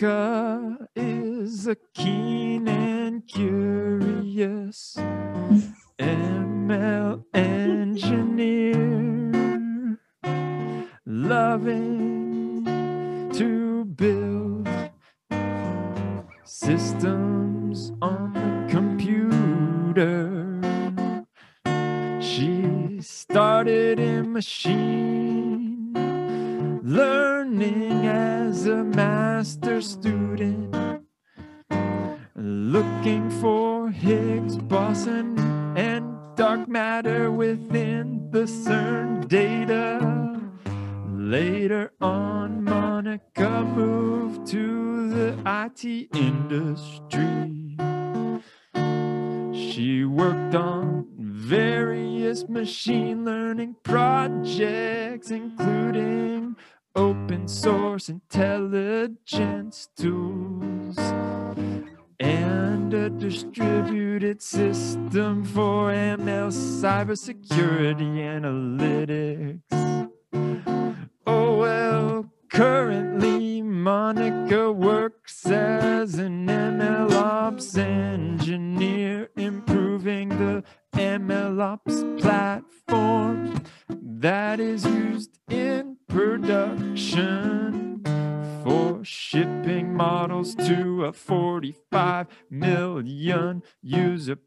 Is a keen and curious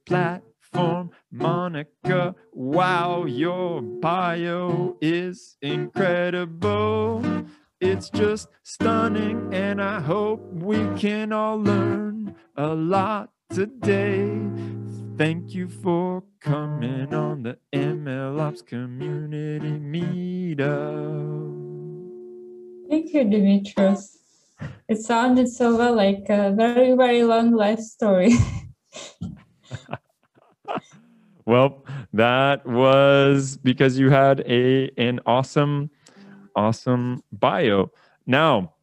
platform. Monica, wow, your bio is incredible. It's just stunning, and I hope we can all learn a lot today. Thank you for coming on the MLOps Community Meetup. Thank you, Demetrios. It sounded so well like a very, very long life story. well, that was because you had a an awesome, awesome bio. Now,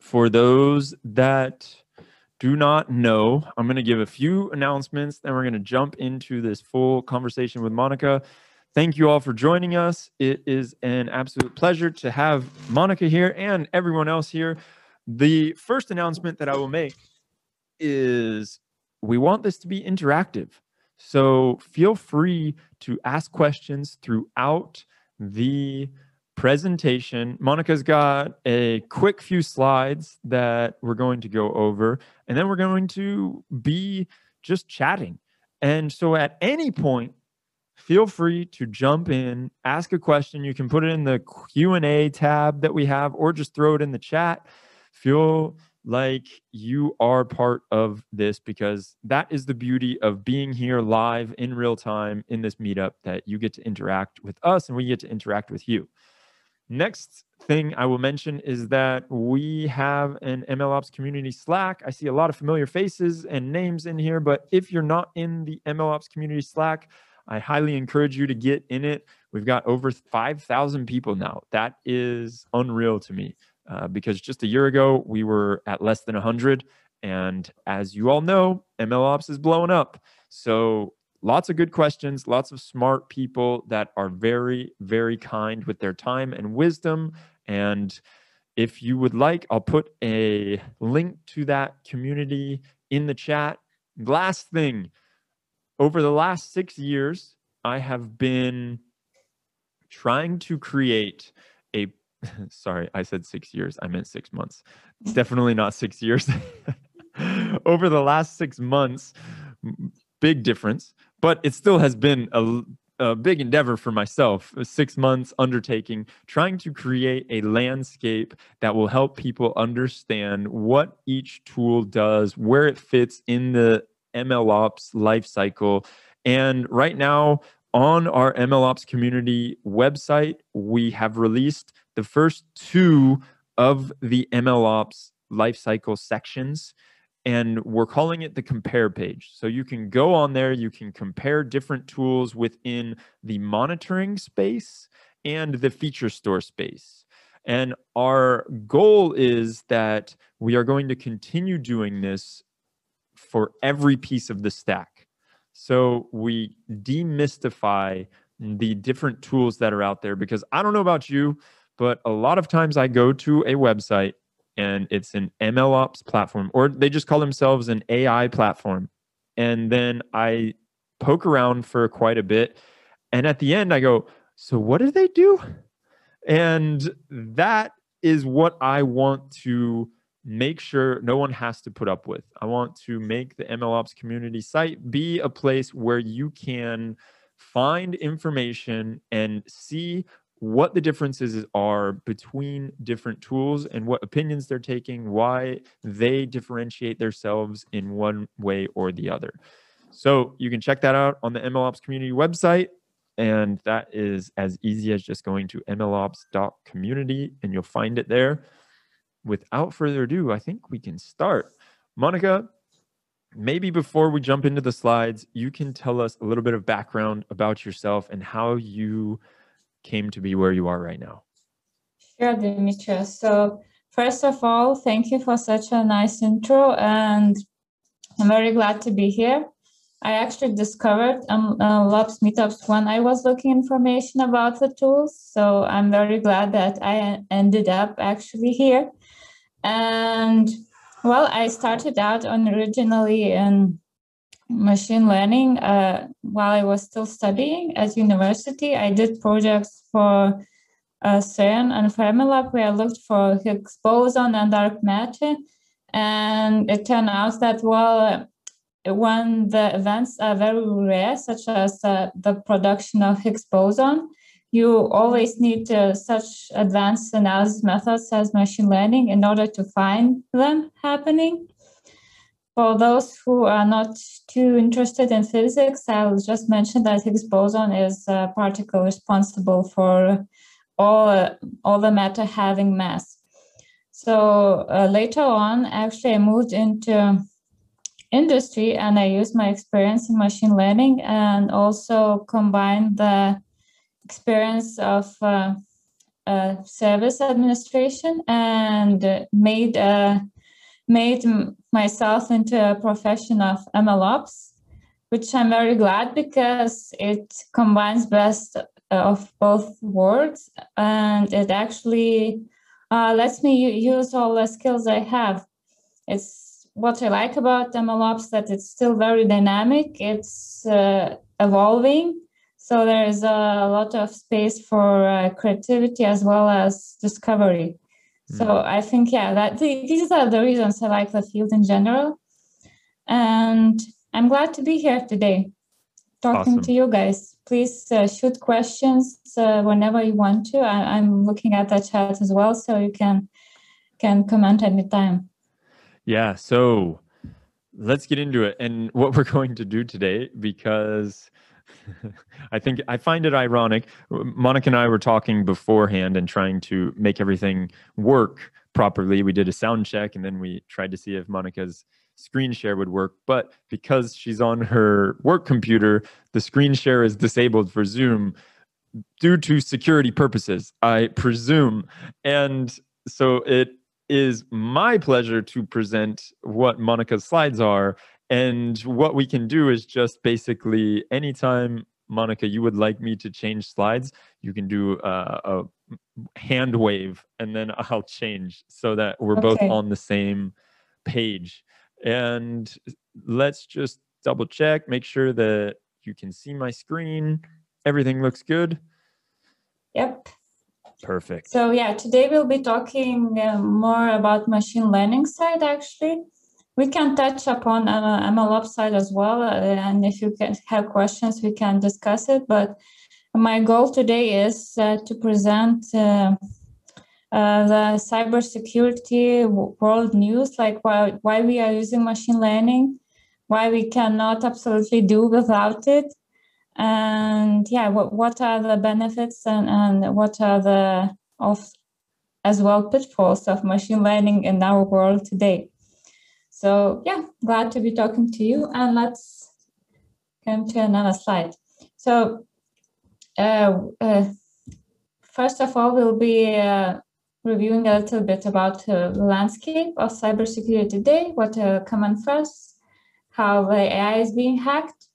for those that do not know, I'm going to give a few announcements, then we're going to jump into this full conversation with Monica. Thank you all for joining us. It is an absolute pleasure to have Monica here and everyone else here. The first announcement that I will make is we want this to be interactive. So feel free to ask questions throughout the presentation. Monica's got a quick few slides that we're going to go over, and then we're going to be just chatting. And so at any point, feel free to jump in, ask a question. You can put it in the Q&A tab that we have or just throw it in the chat. Feel like you are part of this because that is the beauty of being here live in real time in this meetup that you get to interact with us and we get to interact with you. Next thing I will mention is that we have an MLOps community Slack. I see a lot of familiar faces and names in here, but if you're not in the MLOps community Slack, I highly encourage you to get in it. We've got over 5,000 people now. That is unreal to me uh, because just a year ago, we were at less than 100. And as you all know, MLOps is blowing up. So lots of good questions, lots of smart people that are very, very kind with their time and wisdom. And if you would like, I'll put a link to that community in the chat. Last thing, over the last six years, I have been trying to create a sorry, I said six years. I meant six months. It's mm. definitely not six years. over the last six months, big difference, but it still has been a, a big endeavor for myself, a six months undertaking, trying to create a landscape that will help people understand what each tool does, where it fits in the MLOps lifecycle. And right now, on our MLOps community website, we have released the first two of the MLOps lifecycle sections and we're calling it the compare page. So you can go on there, you can compare different tools within the monitoring space and the feature store space. And our goal is that we are going to continue doing this for every piece of the stack. So we demystify the different tools that are out there because I don't know about you, but a lot of times I go to a website and it's an MLOps platform, or they just call themselves an AI platform. And then I poke around for quite a bit. And at the end, I go, So what do they do? And that is what I want to make sure no one has to put up with. I want to make the MLOps community site be a place where you can find information and see what the differences are between different tools and what opinions they're taking, why they differentiate themselves in one way or the other. So you can check that out on the MLOps community website. And that is as easy as just going to mlops.community and you'll find it there. Without further ado, I think we can start. Monica, maybe before we jump into the slides, you can tell us a little bit of background about yourself and how you came to be where you are right now. Sure, Demetrios. So, first of all, thank you for such a nice intro, and I'm very glad to be here. I actually discovered um, uh, MLOps meetups when I was looking information about the tools. So I'm very glad that I ended up actually here. And well, I started out on originally in machine learning uh, while I was still studying at university. I did projects for uh, CERN and Fermilab where I looked for Higgs boson and dark matter. And it turned out that, well, when the events are very rare, such as uh, the production of Higgs boson, you always need uh, such advanced analysis methods as machine learning in order to find them happening. For those who are not too interested in physics, I'll just mention that Higgs boson is a particle responsible for all, all the matter having mass. So uh, later on, actually, I moved into industry and I used my experience in machine learning and also combined the experience of uh, uh, service administration and made uh, made myself into a profession of MLOps, which I'm very glad because it combines best of both worlds and it actually uh, lets me use all the skills I have. It's what I like about MLOps that it's still very dynamic. It's uh, evolving, so there is a lot of space for uh, creativity as well as discovery. So hmm. I think yeah, that these are the reasons I like the field in general, and I'm glad to be here today, talking awesome. to you guys. Please uh, shoot questions uh, whenever you want to. I, I'm looking at the chat as well, so you can can comment anytime. Yeah. So let's get into it and what we're going to do today because I think I find it ironic. Monica and I were talking beforehand and trying to make everything work properly. We did a sound check and then we tried to see if Monica's screen share would work. But because she's on her work computer, the screen share is disabled for Zoom due to security purposes, I presume. And so it is my pleasure to present what Monica's slides are. And what we can do is just basically anytime, Monica, you would like me to change slides, you can do a, a hand wave and then I'll change so that we're okay. both on the same page. And let's just double check, make sure that you can see my screen. Everything looks good. Yep. Perfect. So yeah, today we'll be talking uh, more about machine learning side actually. We can touch upon uh, MLOps side as well, uh, and if you can have questions, we can discuss it. But my goal today is uh, to present uh, uh, the cybersecurity world news, like why, why we are using machine learning, why we cannot absolutely do without it, and yeah what, what are the benefits and, and what are the of as well pitfalls of machine learning in our world today so yeah glad to be talking to you. And let's come to another slide. So uh, uh, first of all we'll be uh, reviewing a little bit about the landscape of cybersecurity today what are common threats how the ai is being hacked.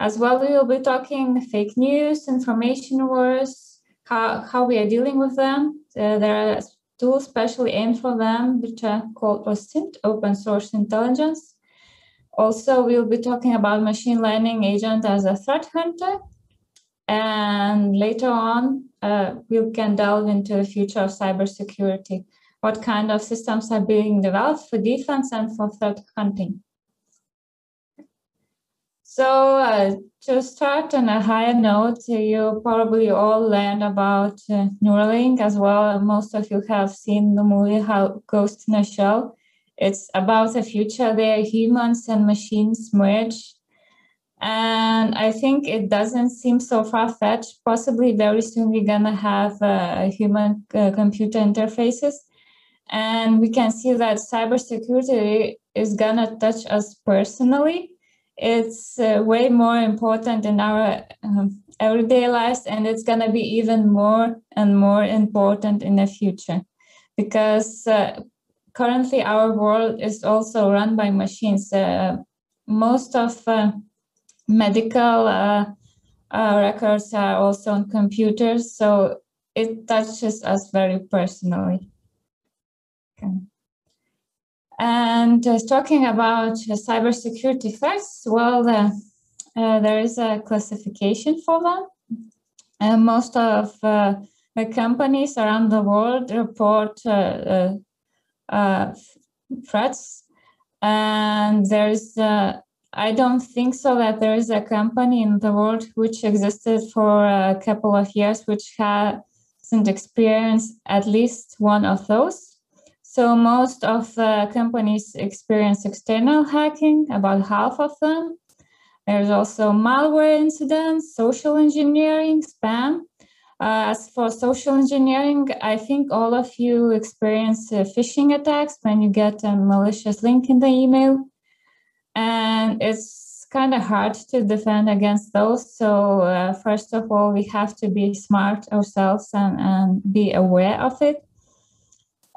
As well, we will be talking fake news, information wars, how, how we are dealing with them. Uh, there are tools specially aimed for them, which are called OSINT, Open Source Intelligence. Also, we'll be talking about machine learning agent as a threat hunter. And later on, uh, we can delve into the future of cybersecurity. What kind of systems are being developed for defense and for threat hunting? So uh, to start on a higher note, you probably all learned about uh, Neuralink as well. Most of you have seen the movie How Ghost in a Shell. It's about a future where humans and machines merge. And I think it doesn't seem so far fetched. Possibly very soon we're going to have uh, human uh, computer interfaces. And we can see that cybersecurity is going to touch us personally it's uh, way more important in our um, everyday lives and it's going to be even more and more important in the future. Because uh, currently our world is also run by machines. Uh, most of uh, medical uh, uh, records are also on computers so it touches us very personally. Okay. And uh, talking about uh, cybersecurity threats, well, uh, uh, there is a classification for them. Most of uh, the companies around the world report uh, threats. And there's, I don't think so that there is a company in the world which existed for a couple of years which hasn't experienced at least one of those. So most of the companies experience external hacking, about half of them. There's also malware incidents, social engineering, spam. Uh, as for social engineering, I think all of you experience uh, phishing attacks when you get a malicious link in the email. And it's kind of hard to defend against those. So, uh, first of all, we have to be smart ourselves and, and be aware of it.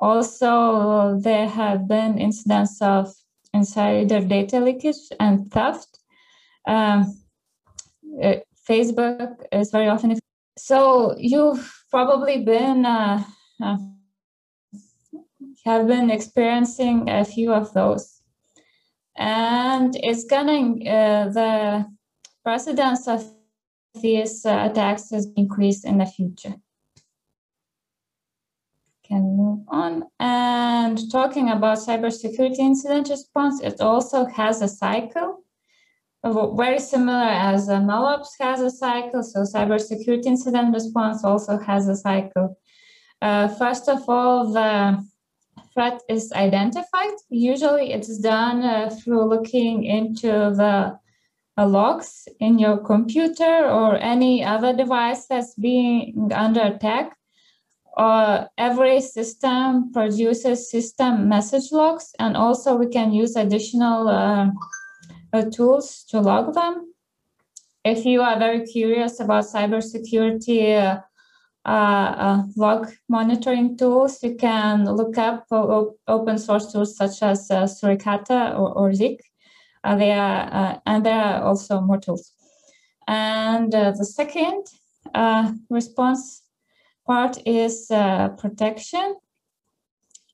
Also, there have been incidents of insider data leakage and theft. Um, uh, Facebook is very often. So you've probably been uh, uh, have been experiencing a few of those, and it's gonna uh, the precedence of these uh, attacks has increased in the future can move on. And talking about cybersecurity incident response, it also has a cycle, very similar as MLOps has a cycle. So cybersecurity incident response also has a cycle. Uh, first of all, the threat is identified. Usually it's done uh, through looking into the uh, logs in your computer or any other device that's being under attack uh, every system produces system message logs, and also we can use additional uh, uh, tools to log them. If you are very curious about cybersecurity uh, uh, uh, log monitoring tools, you can look up open source tools such as Suricata or, or Zeek. they are, and there are also more tools. And the second response part is uh, protection.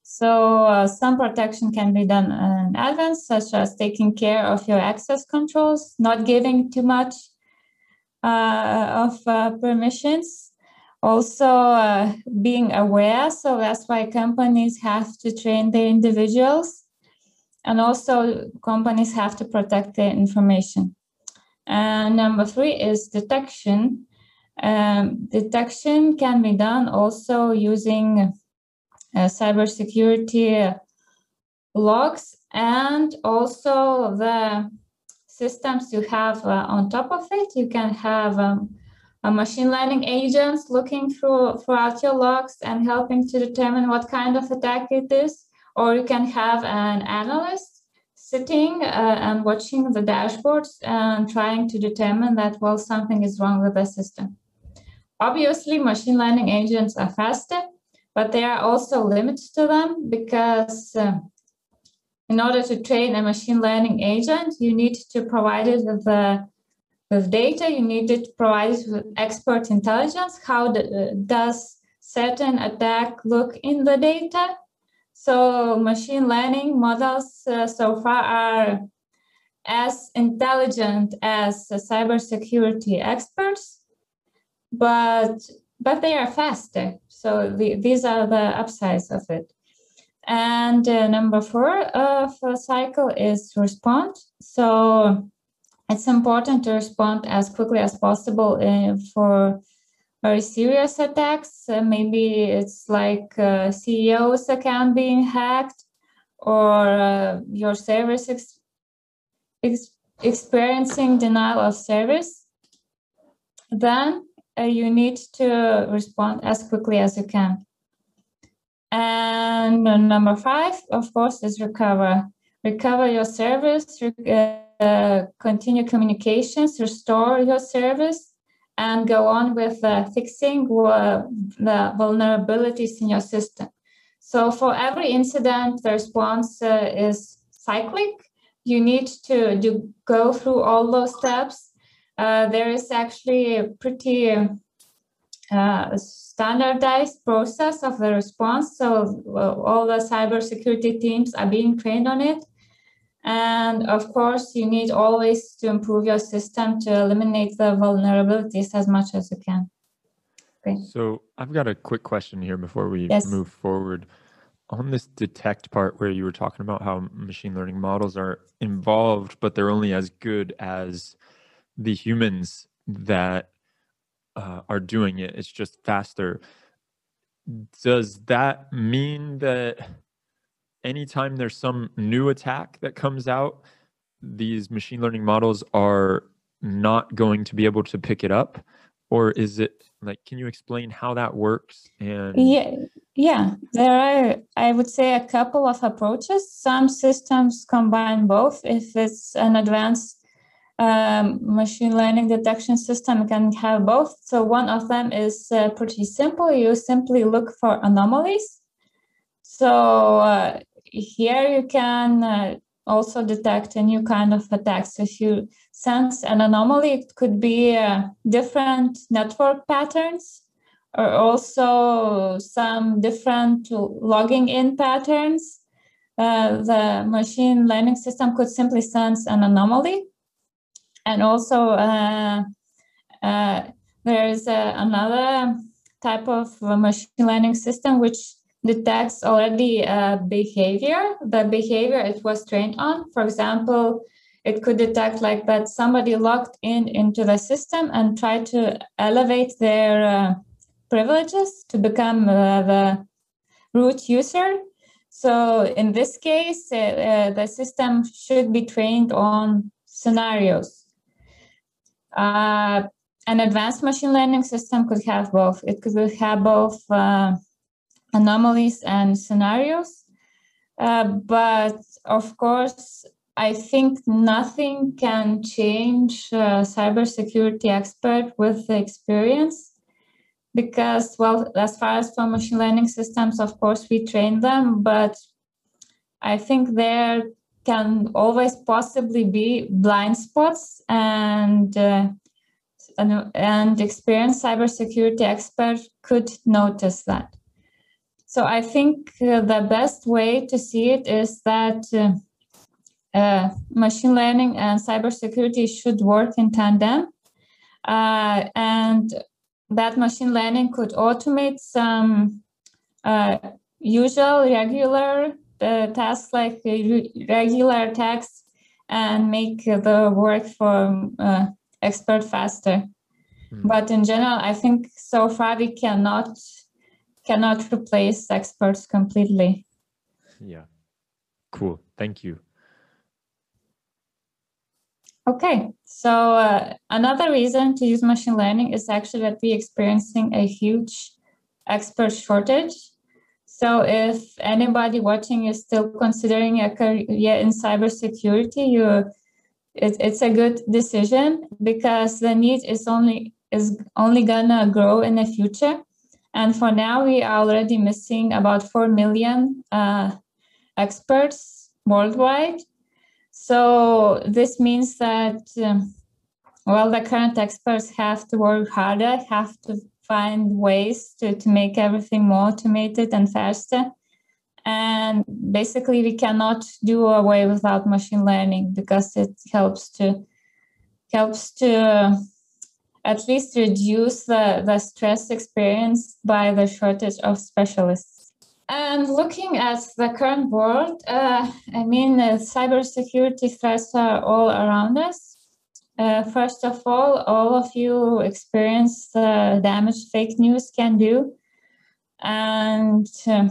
So uh, some protection can be done in advance, such as taking care of your access controls, not giving too much uh, of uh, permissions. Also uh, being aware, so that's why companies have to train their individuals. And also companies have to protect their information. And number three is detection. Um, detection can be done also using uh, cybersecurity logs and also the systems you have uh, on top of it. You can have um, a machine learning agents looking through throughout your logs and helping to determine what kind of attack it is. Or you can have an analyst sitting uh, and watching the dashboards and trying to determine that, well, something is wrong with the system. Obviously, machine learning agents are faster, but there are also limits to them because uh, in order to train a machine learning agent, you need to provide it with, uh, with data, you need to provide it with expert intelligence. How uh, does certain attack look in the data. So machine learning models uh, so far are as intelligent as cybersecurity experts, but but they are faster. So the, these are the upsides of it. And uh, number four of a cycle is respond. So it's important to respond as quickly as possible uh, for very serious attacks. Uh, maybe it's like uh, CEO's account being hacked or uh, your service ex- ex- experiencing denial of service. Then uh, you need to respond as quickly as you can. And number five, of course, is recover. Recover your service, uh, continue communications, restore your service, and go on with uh, fixing uh, the vulnerabilities in your system. So for every incident, the response uh, is cyclic. You need to do, go through all those steps. Uh, there is actually a pretty uh, standardized process of the response. So all the cybersecurity teams are being trained on it. And of course, you need always to improve your system to eliminate the vulnerabilities as much as you can. Okay. So I've got a quick question here before we yes. move forward. On this detect part where you were talking about how machine learning models are involved, but they're only as good as the humans that uh, are doing it. It's just faster. Does that mean that anytime there's some new attack that comes out, these machine learning models are not going to be able to pick it up? Or is it like, can you explain how that works? And yeah, yeah, there are, I would say, a couple of approaches. Some systems combine both. If it's an advanced um, machine learning detection system can have both. So one of them is uh, pretty simple. You simply look for anomalies. So uh, here you can uh, also detect a new kind of attacks. If you sense an anomaly, it could be uh, different network patterns or also some different logging in patterns. Uh, the machine learning system could simply sense an anomaly and also uh, uh, there is uh, another type of machine learning system which detects already behavior, the behavior it was trained on. For example, it could detect like that somebody logged in into the system and try to elevate their uh, privileges to become uh, the root user. So in this case, uh, the system should be trained on scenarios. Uh, an advanced machine learning system could have both. It could have both uh, anomalies and scenarios. Uh, but of course, I think nothing can change a cybersecurity expert with the experience because, well, as far as for machine learning systems, of course, we train them, but I think there can always possibly be blind spots and uh, and, and experienced cybersecurity expert could notice that. So I think uh, the best way to see it is that uh, uh, machine learning and cybersecurity should work in tandem, uh, and that machine learning could automate some uh, usual regular the tasks like regular tasks and make the work for uh, expert faster. Mm. But in general, I think so far we cannot cannot replace experts completely. Yeah. Cool. Thank you. Okay, so uh, another reason to use machine learning is actually that we're experiencing a huge expert shortage so if anybody watching is still considering a career in cybersecurity, you it, it's a good decision because the need is only is only gonna grow in the future. And for now, we are already missing about four million uh, experts worldwide. So this means that um, well, the current experts have to work harder, have to find ways to, to make everything more automated and faster. And basically, we cannot do away without machine learning because it helps to helps to at least reduce the, the stress experienced by the shortage of specialists. And looking at the current world, uh, I mean, uh, cybersecurity threats are all around us. Uh, first of all, all of you experience the damage fake news can do. And uh,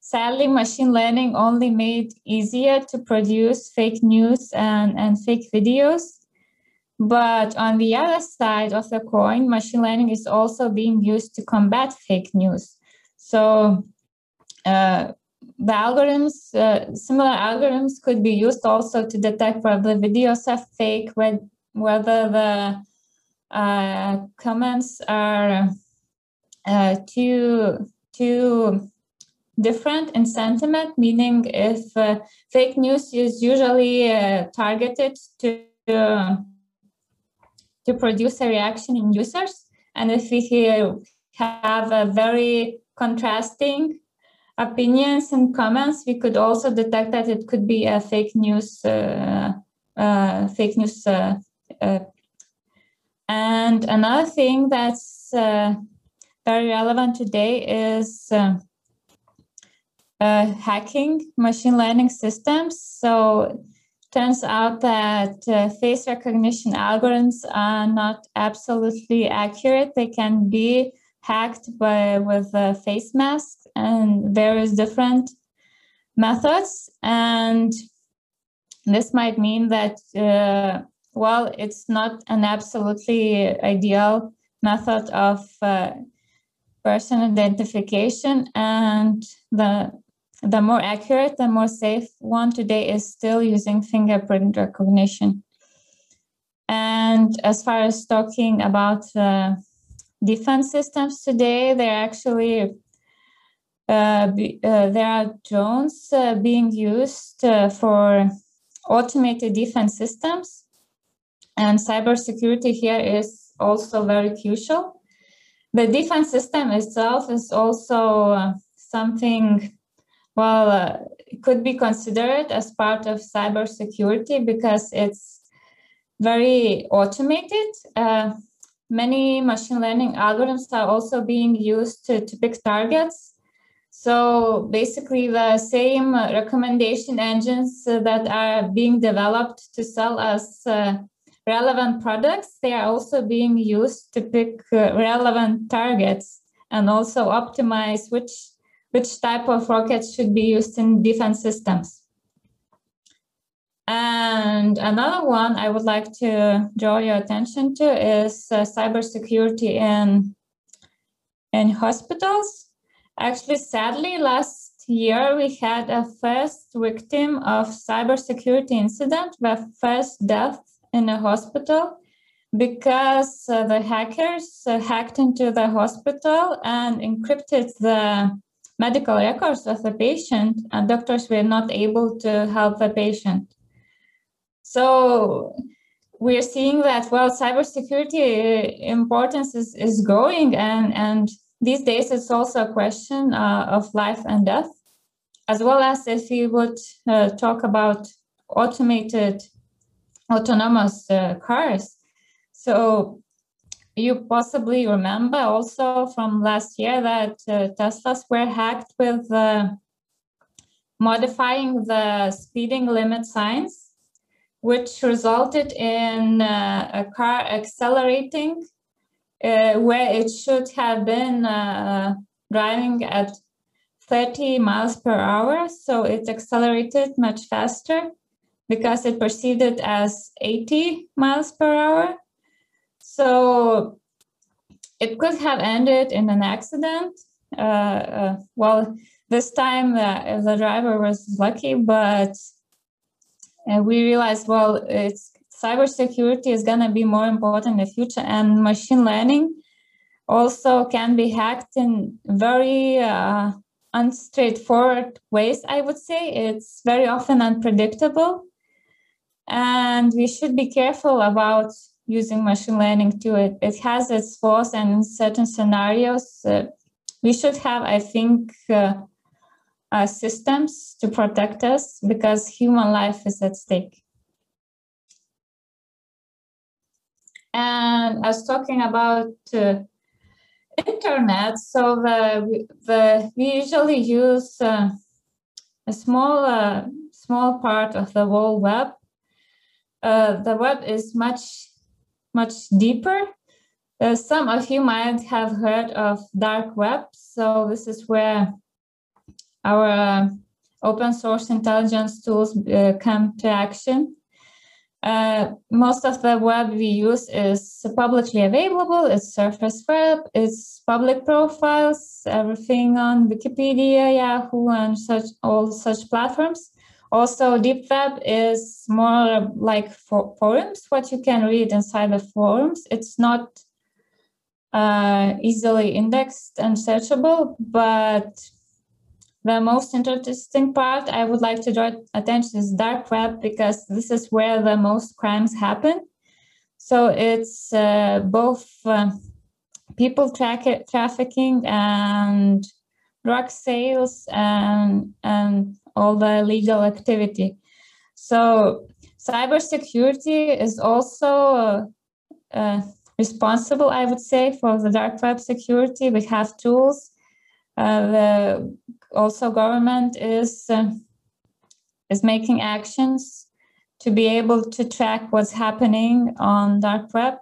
sadly, machine learning only made easier to produce fake news and, and fake videos but on the other side of the coin, machine learning is also being used to combat fake news. So uh, the algorithms, uh, similar algorithms could be used also to detect whether videos are fake, whether the uh, comments are uh, too, too different in sentiment, meaning if uh, fake news is usually uh, targeted to to produce a reaction in users. And if we have a very contrasting opinions and comments, we could also detect that it could be a fake news, uh, uh, fake news. Uh, uh and another thing that's uh, very relevant today is uh, hacking machine learning systems. So turns out that face recognition algorithms are not absolutely accurate. They can be hacked by with a face mask and various different methods. And this might mean that, uh, well, it's not an absolutely ideal method of uh, person identification, and the the more accurate and more safe one today is still using fingerprint recognition. And as far as talking about uh, defense systems today, they're actually uh, be, uh, there are drones uh, being used uh, for automated defense systems, and cybersecurity here is also very crucial. The defense system itself is also uh, something well, uh, could be considered as part of cybersecurity because it's very automated. Many machine learning algorithms are also being used to, to pick targets. So basically, the same recommendation engines that are being developed to sell us uh, relevant products, they are also being used to pick uh, relevant targets and also optimize which which type of rockets should be used in defense systems. And another one I would like to draw your attention to is uh, cybersecurity in, in hospitals. Actually, sadly, last year we had a first victim of cybersecurity incident, the first death in a hospital because uh, the hackers uh, hacked into the hospital and encrypted the medical records of the patient, and doctors were not able to help the patient. So we're seeing that well, cybersecurity importance is, is growing, and and these days it's also a question uh, of life and death, as well as if we would uh, talk about automated autonomous uh, cars. So you possibly remember also from last year that uh, Teslas were hacked with uh, modifying the speeding limit signs, which resulted in uh, a car accelerating uh, where it should have been uh, driving at 30 miles per hour. So it accelerated much faster because it perceived it as 80 miles per hour so it could have ended in an accident. Uh, uh, well, this time uh, the driver was lucky, but uh, we realized well, it's cybersecurity is going to be more important in the future, and machine learning also can be hacked in very uh, unstraightforward ways. I would say it's very often unpredictable, and we should be careful about using machine learning to it. It has its flaws, and in certain scenarios, uh, we should have, I think, uh, uh, systems to protect us because human life is at stake. And I was talking about uh, internet. So the, the we usually use uh, a small uh, small part of the whole web. Uh, the web is much much deeper. Uh, some of you might have heard of dark web. So this is where our uh, open source intelligence tools uh, come to action. Uh, most of the web we use is publicly available. It's Surface Web, it's public profiles, everything on Wikipedia, Yahoo, and such all such platforms. Also, Deep Web is more like for forums, what you can read inside the forums. It's not uh, easily indexed and searchable, but the most interesting part I would like to draw attention is dark web because this is where the most crimes happen. So it's uh, both uh, people tra- trafficking and drug sales and and all the illegal activity. So cybersecurity is also uh responsible, I would say, for the dark web security. We have tools. Uh, the also government is uh, is making actions to be able to track what's happening on dark web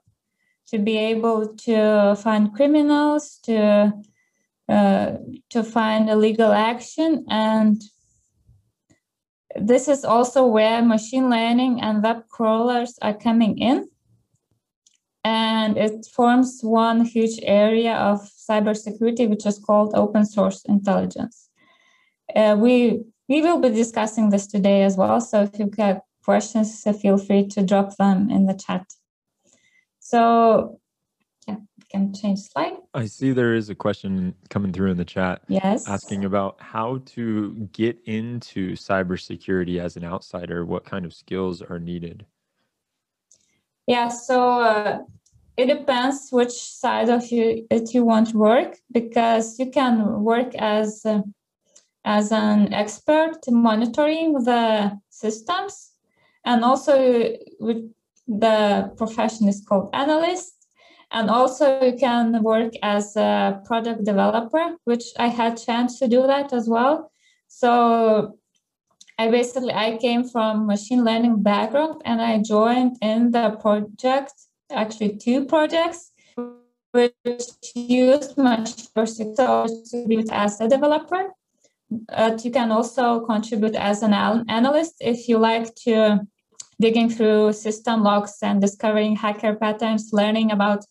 to be able to find criminals to uh, to find illegal action. And this is also where machine learning and web crawlers are coming in. And it forms one huge area of cybersecurity which is called open source intelligence uh, we we will be discussing this today as well. So if you've got questions, uh, feel free to drop them in the chat. So yeah, we can change slide. I see there is a question coming through in the chat. Yes. Asking about how to get into cybersecurity as an outsider. What kind of skills are needed? Yeah, so uh, it depends which side of you that you want to work because you can work as uh, as an expert monitoring the systems and also with the profession is called analyst. And also you can work as a product developer which i had chance to do that as well. So i basically i came from machine learning background and i joined in the project actually two projects which used machine learning as a developer but you can also contribute as an analyst if you like to digging through system logs and discovering hacker patterns, learning about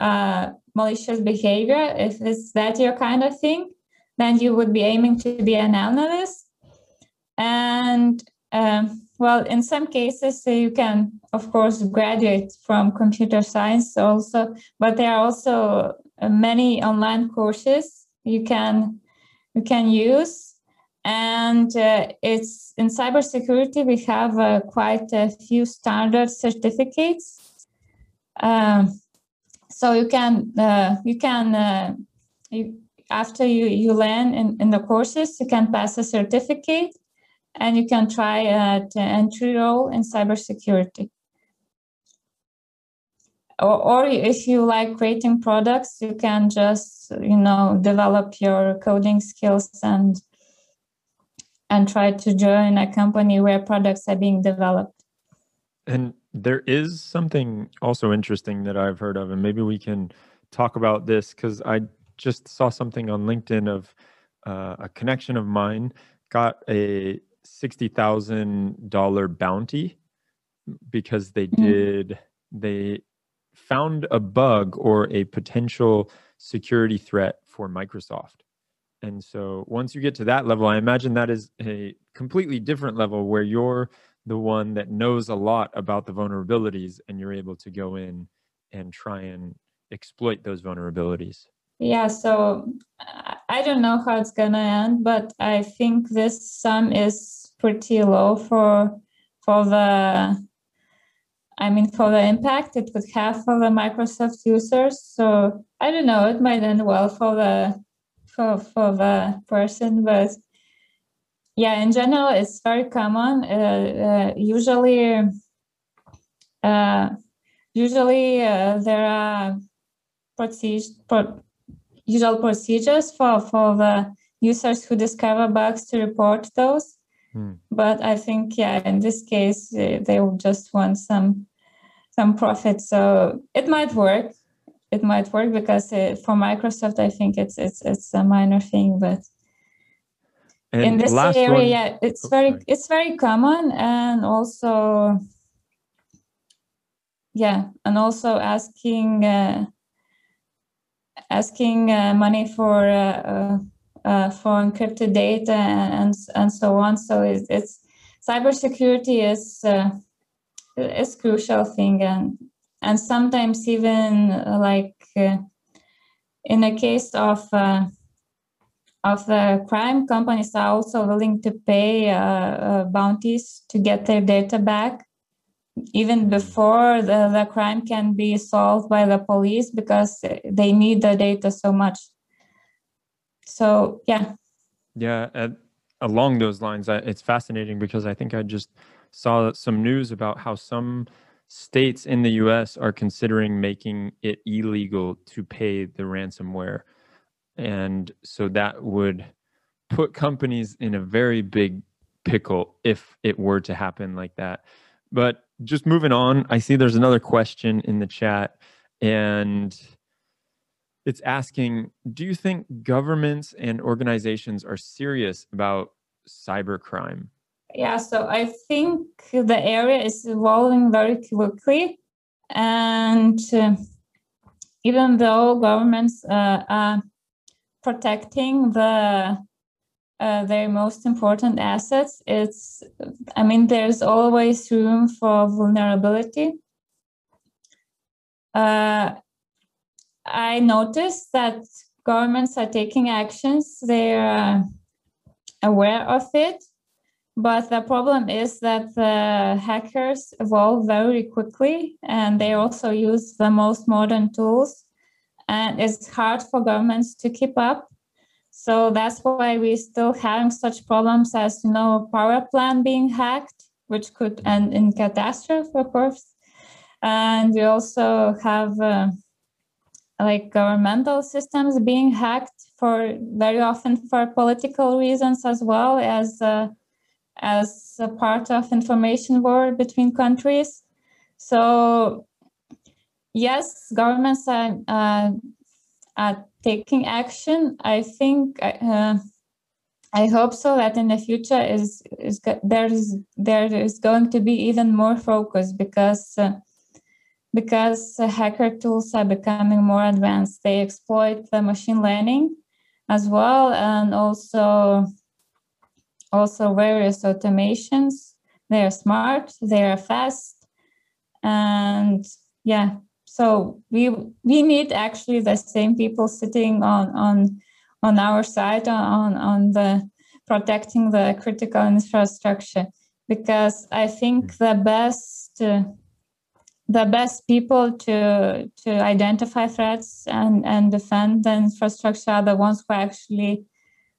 uh, malicious behavior. If it's that your kind of thing, then you would be aiming to be an analyst. And um, well, in some cases, so you can, of course, graduate from computer science also, but there are also uh, many online courses you can you can use. And uh, it's in cybersecurity, we have uh, quite a few standard certificates. Um, so you can uh, you can uh, you, after you you learn in, in the courses, you can pass a certificate, and you can try at entry role in cybersecurity or, or if you like creating products you can just you know develop your coding skills and and try to join a company where products are being developed and there is something also interesting that i've heard of and maybe we can talk about this because i just saw something on linkedin of uh, a connection of mine got a $60000 bounty because they mm-hmm. did they found a bug or a potential security threat for Microsoft. And so once you get to that level, I imagine that is a completely different level where you're the one that knows a lot about the vulnerabilities and you're able to go in and try and exploit those vulnerabilities. Yeah, so I don't know how it's gonna end, but I think this sum is pretty low for for the I mean, for the impact it could have for the Microsoft users. So I don't know, it might end well for the for for the person, but yeah, in general, it's very common. Uh, uh, usually, uh, usually uh, there are procedures, pro- usual procedures for for the users who discover bugs to report those. Hmm. But I think, yeah, in this case, uh, they will just want some some profit. So it might work. It might work because it, uh, for Microsoft, I think it's it's it's a minor thing, but and in this area, one, yeah, it's oh, very sorry. it's very common, and also yeah, and also asking uh, asking uh, money for uh, uh, uh for encrypted data and and so on. So it's, it's cybersecurity is uh, is crucial thing, and and sometimes even like in a case of of the crime, companies are also willing to pay uh, uh, bounties to get their data back, even before the, the crime can be solved by the police because they need the data so much. So, yeah. Yeah. And along those lines, it's fascinating because I think I just saw some news about how some states in the US are considering making it illegal to pay the ransomware and so that would put companies in a very big pickle if it were to happen like that. But just moving on, I see there's another question in the chat, and it's asking Do you think governments and organizations are serious about cybercrime? Yeah, so I think the area is evolving very quickly. And uh, even though governments uh, are protecting the uh, their most important assets it's i mean there's always room for vulnerability uh, i noticed that governments are taking actions they're aware of it but the problem is that the hackers evolve very quickly and they also use the most modern tools and it's hard for governments to keep up. So that's why we're still having such problems as you know power plant being hacked, which could end in catastrophe, of course. And we also have uh, like governmental systems being hacked for very often for political reasons as well as uh, as a part of information war between countries. So yes, governments are, uh, are taking action. I think uh, I hope so that in the future is is there is there is going to be even more focus because uh, because hacker tools are becoming more advanced. They exploit the machine learning as well, and also also various automations. They are smart. They are fast, and yeah, so we we need actually the same people sitting on on on our side on on the protecting the critical infrastructure because I think hmm. the best uh, the best people to to identify threats and and defend the infrastructure are the ones who actually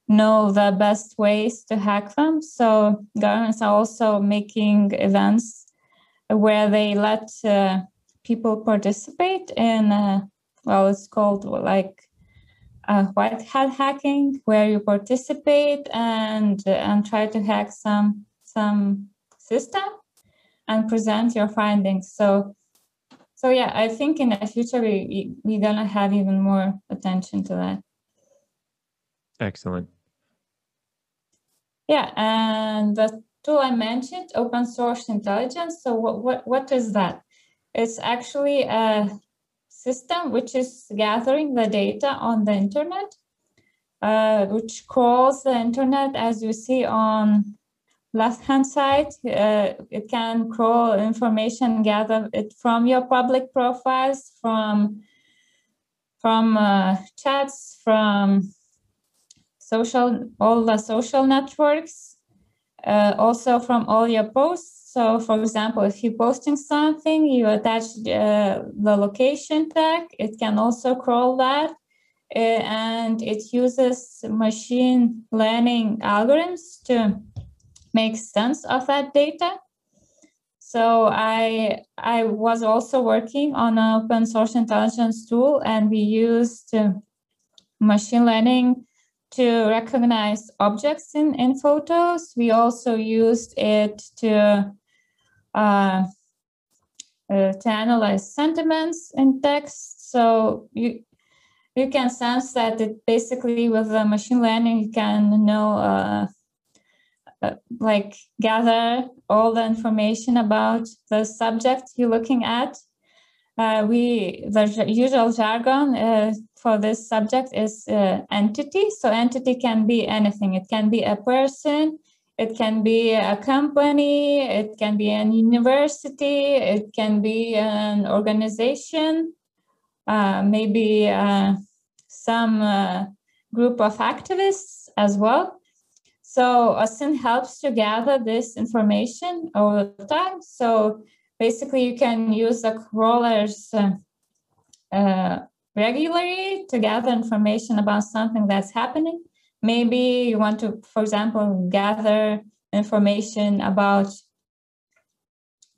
know the best ways to hack them. So governments are also making events where they let uh, people participate in uh, well it's called like uh, white hat hacking where you participate and and try to hack some some system and present your findings. So so yeah i think in the future we, we, are gonna have even more attention to that. Excellent. Yeah and the tool i mentioned open source intelligence. So what what, what is that? It's actually a system which is gathering the data on the internet, uh, which crawls the internet as you see on left hand side. Uh, it can crawl information, gather it from your public profiles, from from uh, chats, from social all the social networks, uh, also from all your posts. So, for example, if you're posting something, you attach uh, the location tag, it can also crawl that. Uh, and it uses machine learning algorithms to make sense of that data. So I I was also working on an open source intelligence tool, and we used uh, machine learning to recognize objects in, in photos. We also used it to uh, uh, to analyze sentiments in text. So you you can sense that it basically with the machine learning you can know uh, uh, like gather all the information about the subject you're looking at. Uh, we the usual jargon uh, for this subject is uh, entity. So entity can be anything. It can be a person, it can be a company, it can be an university, it can be an organization, uh, maybe uh, some uh, group of activists as well. So OSINT helps to gather this information over time. So basically you can use the crawlers uh, uh, regularly to gather information about something that's happening. Maybe you want to, for example, gather information about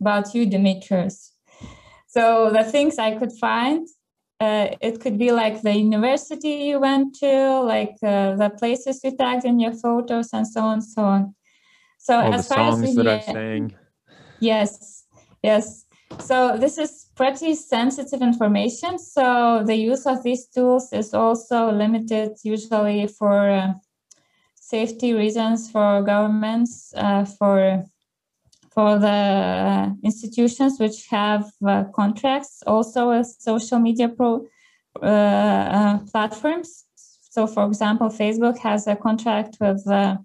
about you, Demetrios. So the things I could find, uh, it could be like the university you went to, like uh, the places you tagged in your photos, and so on, and so on. So All as the far songs as that the, I sang. Yes, yes. So this is pretty sensitive information. So the use of these tools is also limited usually for uh, safety reasons for governments, uh, for for the uh, institutions which have uh, contracts also with social media pro uh, platforms. So, for example, Facebook has a contract with the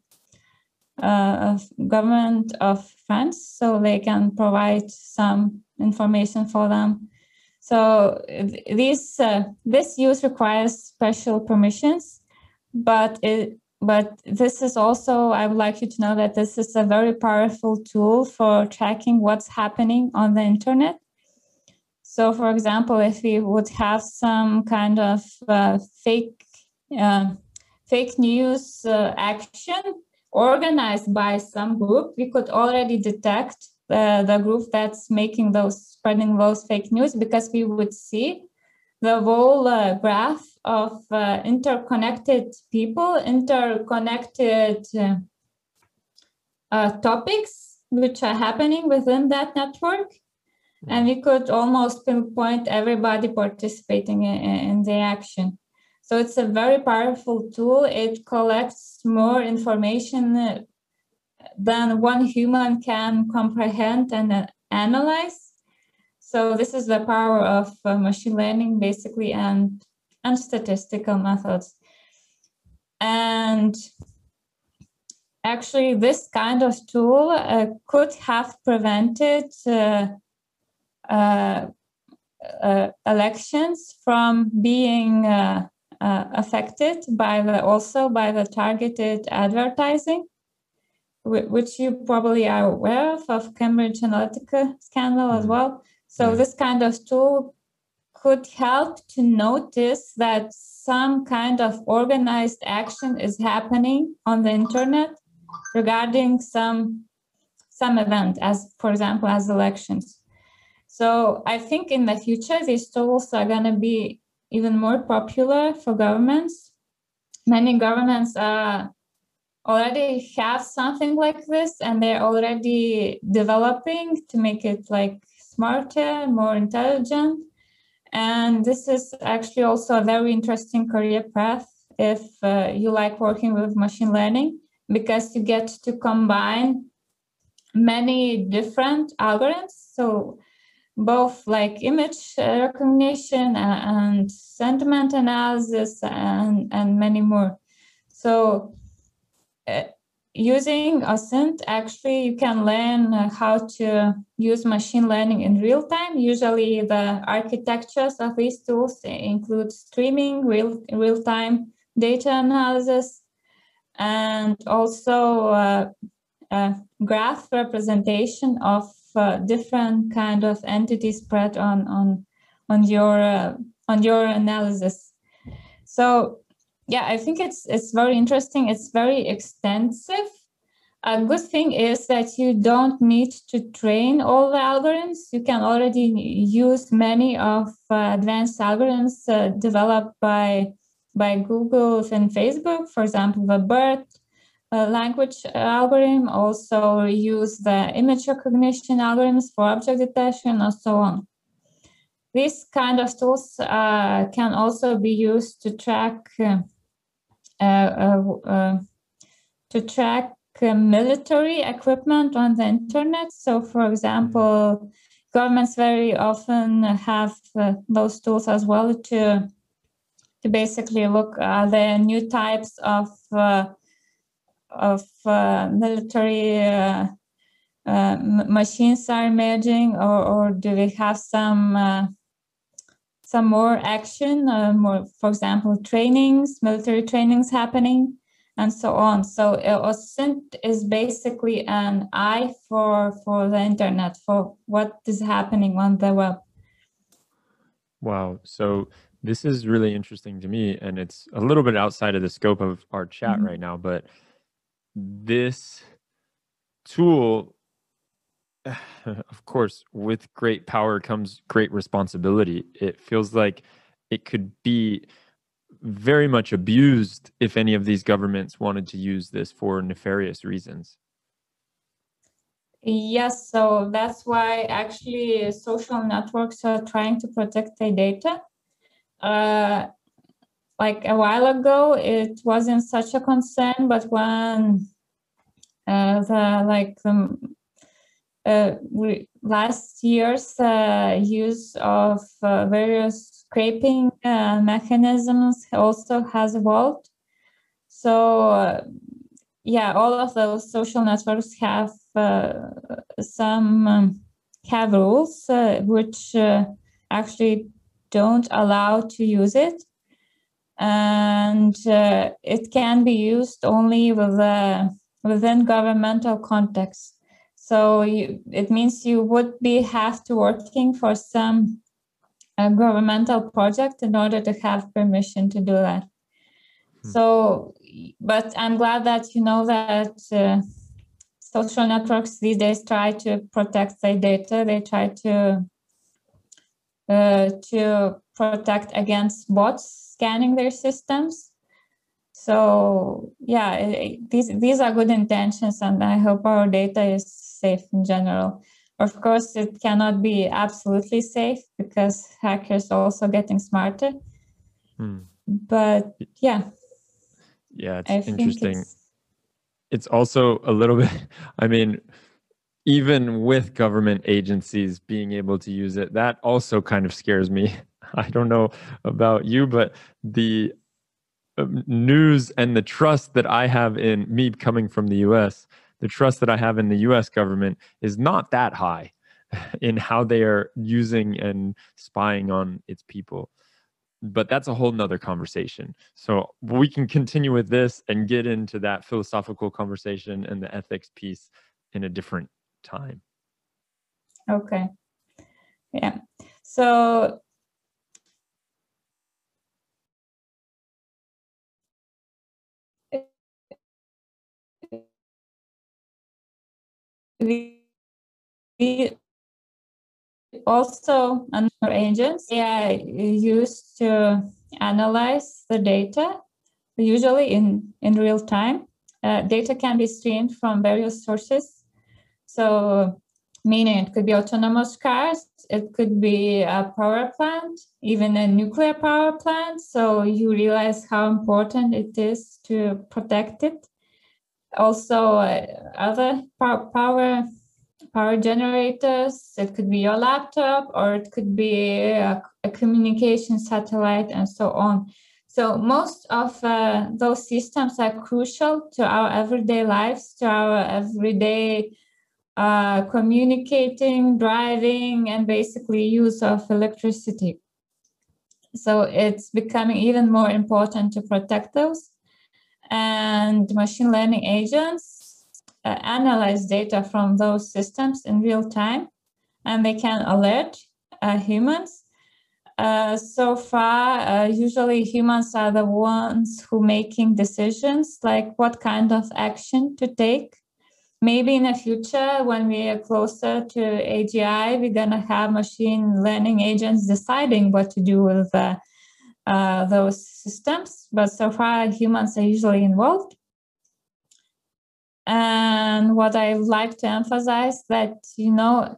government of France, so they can provide some information for them. So this uh, this use requires special permissions, but it but this is also I would like you to know that this is a very powerful tool for tracking what's happening on the internet. So, for example, if we would have some kind of uh, fake uh, fake news uh, action organized by some group, we could already detect uh, the group that's making those spreading those fake news because we would see the whole uh, graph of uh, interconnected people, interconnected uh, uh, topics which are happening within that network. And we could almost pinpoint everybody participating in, in the action. So it's a very powerful tool. It collects more information than one human can comprehend and uh, analyze. So this is the power of uh, machine learning, basically, and and statistical methods. And actually, this kind of tool uh, could have prevented uh, uh, uh elections from being affected by the also by the targeted advertising which you probably are aware of, of Cambridge Analytica scandal as mm-hmm. well. So yeah. this kind of tool could help to notice that some kind of organized action is happening on the internet regarding some some event as for example as elections so i think in the future these tools are going to be even more popular for governments many governments are already have something like this and they're already developing to make it like smarter more intelligent. And this is actually also a very interesting career path if uh, you like working with machine learning because you get to combine many different algorithms. So both like image recognition and sentiment analysis and, and many more. So uh, using OSINT, actually, you can learn uh, how to use machine learning in real time. Usually, the architectures of these tools include streaming, real real time data analysis, and also uh, a graph representation of uh, different kind of entities spread on on on your uh, on your analysis. So yeah, I think it's it's very interesting. It's very extensive. A good thing is that you don't need to train all the algorithms. You can already use many of uh, advanced algorithms uh, developed by by Google and Facebook. For example, the BERT uh, language algorithm also use the image recognition algorithms for object detection and so on. These kind of tools uh, can also be used to track uh, Uh, uh, uh, to track military equipment on the internet. So, for example, governments very often have uh, those tools as well to to basically look at the new types of of military uh, machines are emerging, or, or do we have some uh, some more action, uh, more, for example, trainings, military trainings happening, and so on. So uh, OSINT is basically an eye for for the internet, for what is happening on the web. Wow. So this is really interesting to me, and it's a little bit outside of the scope of our chat mm-hmm. right now, but this tool of course with great power comes great responsibility. It feels like it could be very much abused if any of these governments wanted to use this for nefarious reasons. Yes so that's why actually social networks are trying to protect their data. Uh, like a while ago it wasn't such a concern but when uh, the like the last year's uh, use of uh, various scraping uh, mechanisms also has evolved so uh, yeah all of those social networks have some um, have rules which actually don't allow to use it and uh, it can be used only with, uh, within governmental context. So you, it means you would be have to working for some uh, governmental project in order to have permission to do that. Hmm. So, but I'm glad that you know that uh, social networks these days try to protect their data. They try to uh, to protect against bots scanning their systems. So yeah, it, these these are good intentions, and I hope our data is safe in general. Of course, it cannot be absolutely safe because hackers are also getting smarter. Hmm. But yeah, yeah, it's I interesting. It's, it's also a little bit. I mean, even with government agencies being able to use it, that also kind of scares me. I don't know about you, but the um, news and the trust that I have in me coming from the US, the trust that I have in the US government is not that high in how they are using and spying on its people. But that's a whole nother conversation. So we can continue with this and get into that philosophical conversation and the ethics piece in a different time. Okay. Yeah. So we, we also under agents AI used to analyze the data, usually in, in real time. Uh, data can be streamed from various sources. So, meaning it could be autonomous cars, it could be a power plant, even a nuclear power plant. So, you realize how important it is to protect it also uh, other power power generators. It could be your laptop or it could be a, a communication satellite and so on. So most of uh, those systems are crucial to our everyday lives to our everyday uh, communicating driving and basically use of electricity. So it's becoming even more important to protect those and machine learning agents uh, analyze data from those systems in real time and they can alert uh, humans. Uh, so far, uh, usually humans are the ones who making decisions like what kind of action to take. Maybe in the future, when we are closer to AGI, we're gonna have machine learning agents deciding what to do with uh, those systems. But so far, humans are usually involved. And what I like to emphasize that you know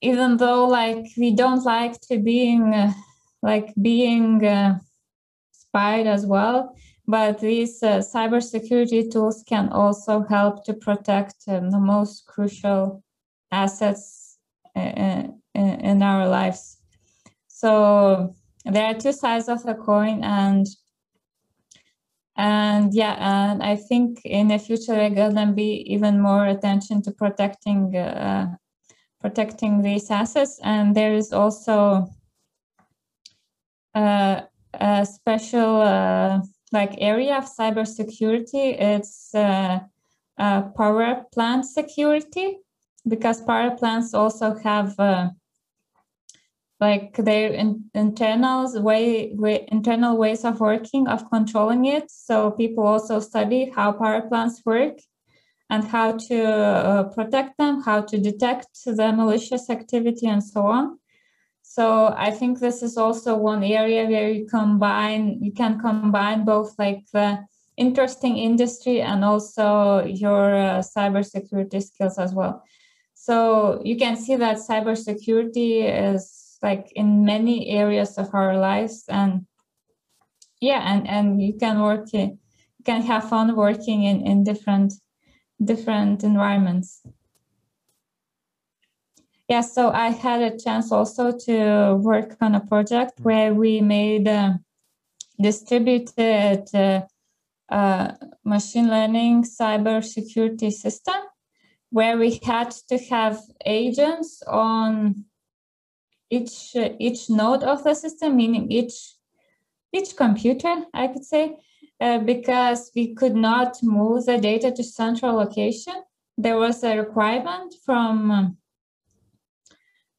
even though like we don't like to being uh, like being uh, spied as well but these uh, cybersecurity tools can also help to protect um, the most crucial assets in, uh, uh, in our lives so there are two sides of the coin and and yeah and i think in the future there gonna be even more attention to protecting uh, protecting these assets. And there is also uh, a special uh, like area of cybersecurity. It's uh, power plant security because power plants also have uh, like their in, internals way, way internal ways of working of controlling it. So people also study how power plants work and how to uh, protect them, how to detect the malicious activity, and so on. So I think this is also one area where you combine, you can combine both like the interesting industry and also your uh, cybersecurity skills as well. So you can see that cybersecurity is like in many areas of our lives, and yeah, and and you can work, you can have fun working in in different different environments. Yeah, so I had a chance also to work on a project where we made a distributed uh, uh, machine learning cyber security system where we had to have agents on each uh, each node of the system, meaning each each computer, I could say, uh, because we could not move the data to central location. There was a requirement from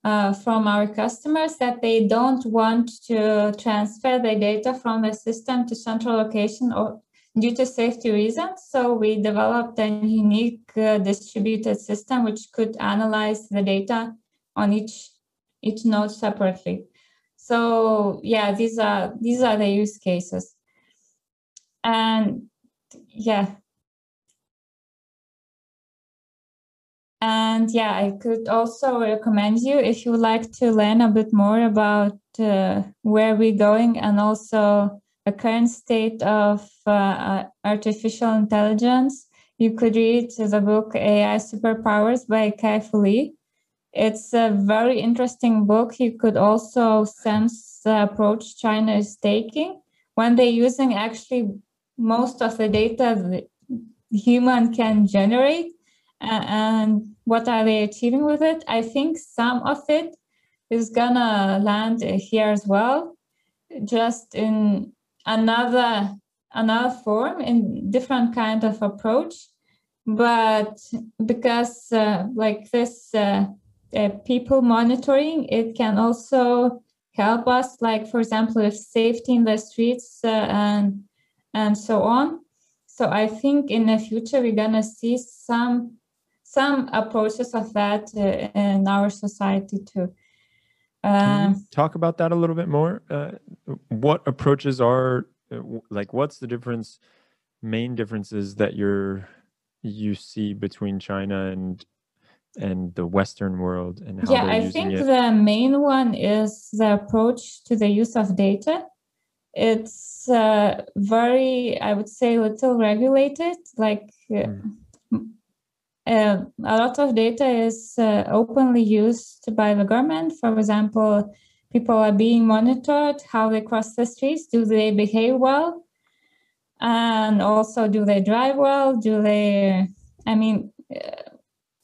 uh, from our customers that they don't want to transfer the data from the system to central location or due to safety reasons. So we developed a unique uh, distributed system which could analyze the data on each each node separately. So yeah, these are these are the use cases. And yeah. And yeah i could also recommend you if you would like to learn a bit more about uh, where we're going and also the current state of uh, uh artificial intelligence you could read the book ai superpowers by Kai-Fu Lee it's a very interesting book. You could also sense the approach china is taking when they're using actually most of the data the human can generate and what are they achieving with it. I think some of it is gonna land here as well just in another another form in different kind of approach. But because uh, like this uh, uh, people monitoring it can also help us like for example if safety in the streets uh, and and so on. So I think in the future we're gonna see some some approaches of that uh, in our society too. Uh, talk about that a little bit more? Uh, what approaches are uh, like? What's the difference? Main differences that you're you see between China and and the Western world and yeah, I think it? the main one is the approach to the use of data it's uh, very i would say little regulated like mm. uh, a lot of data is uh, openly used by the government for example people are being monitored how they cross the streets do they behave well and also do they drive well do they i mean uh,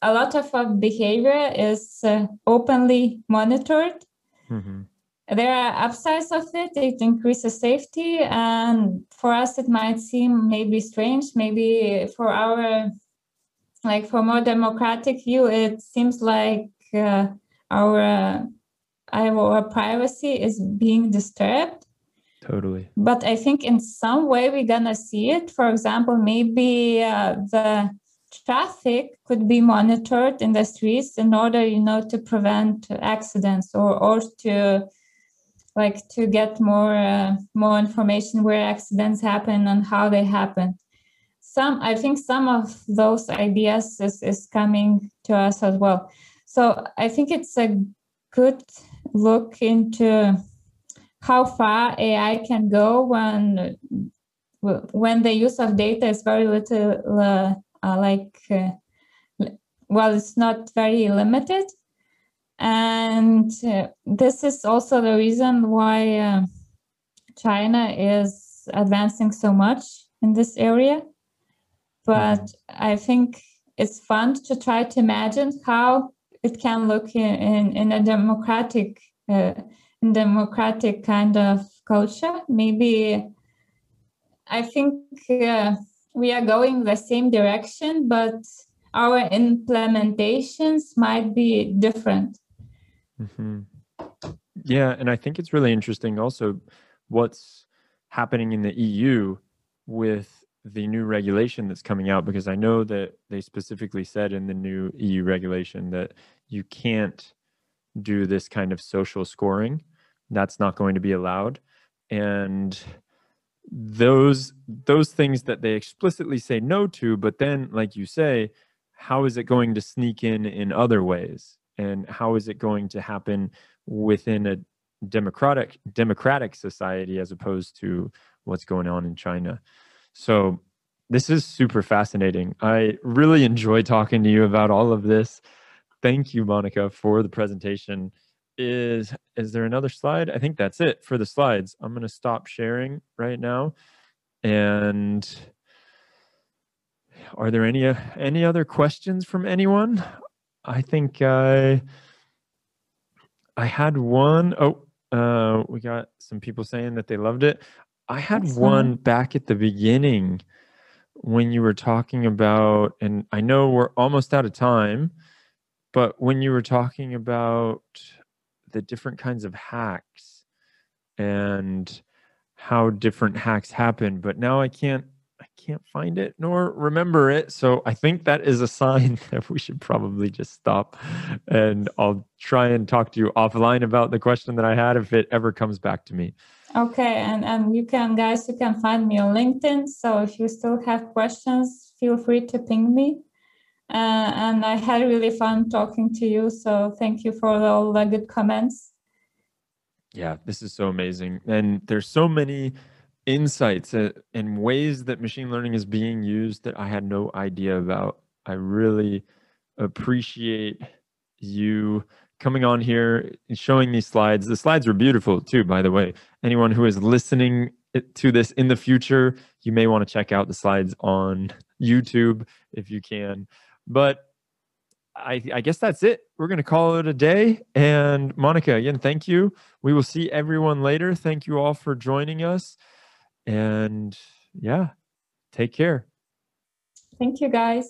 a lot of behavior is uh, openly monitored mm-hmm there are upsides of it it increases safety and for us it might seem maybe strange maybe for our like for more democratic view, it seems like uh, our uh, our privacy is being disturbed. Totally. But I think in some way we're gonna see it. For example, maybe uh, the traffic could be monitored in the streets in order, you know, to prevent accidents or or to like to get more uh, more information where accidents happen and how they happen. Some i think some of those ideas is, is coming to us as well. So i think it's a good look into how far ai can go when when the use of data is very little uh, uh, like uh, well it's not very limited and uh, this is also the reason why uh, China is advancing so much in this area. But. I think it's fun to try to imagine how it can look in, in, in a democratic uh, in democratic kind of culture. Maybe I think uh, we are going the same direction, but our implementations might be different. Mm-hmm. Yeah, and I think it's really interesting also what's happening in the EU with the new regulation that's coming out because I know that they specifically said in the new EU regulation that you can't do this kind of social scoring. That's not going to be allowed. And those those things that they explicitly say no to, but then like you say, how is it going to sneak in in other ways? and how is it going to happen within a democratic democratic society as opposed to what's going on in China. So this is super fascinating. I really enjoy talking to you about all of this. Thank you, Monica, for the presentation. Is is there another slide? I think that's it for the slides. I'm going to stop sharing right now. And are there any any other questions from anyone? I think I I had one. Oh, uh, we got some people saying that they loved it. I had one back at the beginning when you were talking about, and I know we're almost out of time, but when you were talking about the different kinds of hacks and how different hacks happen, but now I can't I can't find it nor remember it. So I think that is a sign that we should probably just stop. And I'll try and talk to you offline about the question that I had if it ever comes back to me. Okay, and and you can guys, you can find me on LinkedIn. So if you still have questions, feel free to ping me. Uh, and I had really fun talking to you. So thank you for all the good comments. Yeah, this is so amazing, and there's so many insights uh, and ways that machine learning is being used that I had no idea about. I really appreciate you coming on here and showing these slides. The slides were beautiful too, by the way. Anyone who is listening to this in the future, you may want to check out the slides on YouTube if you can. But I, I guess that's it. We're going to call it a day. And Monica, again, thank you. We will see everyone later. Thank you all for joining us. And yeah, take care. Thank you, guys.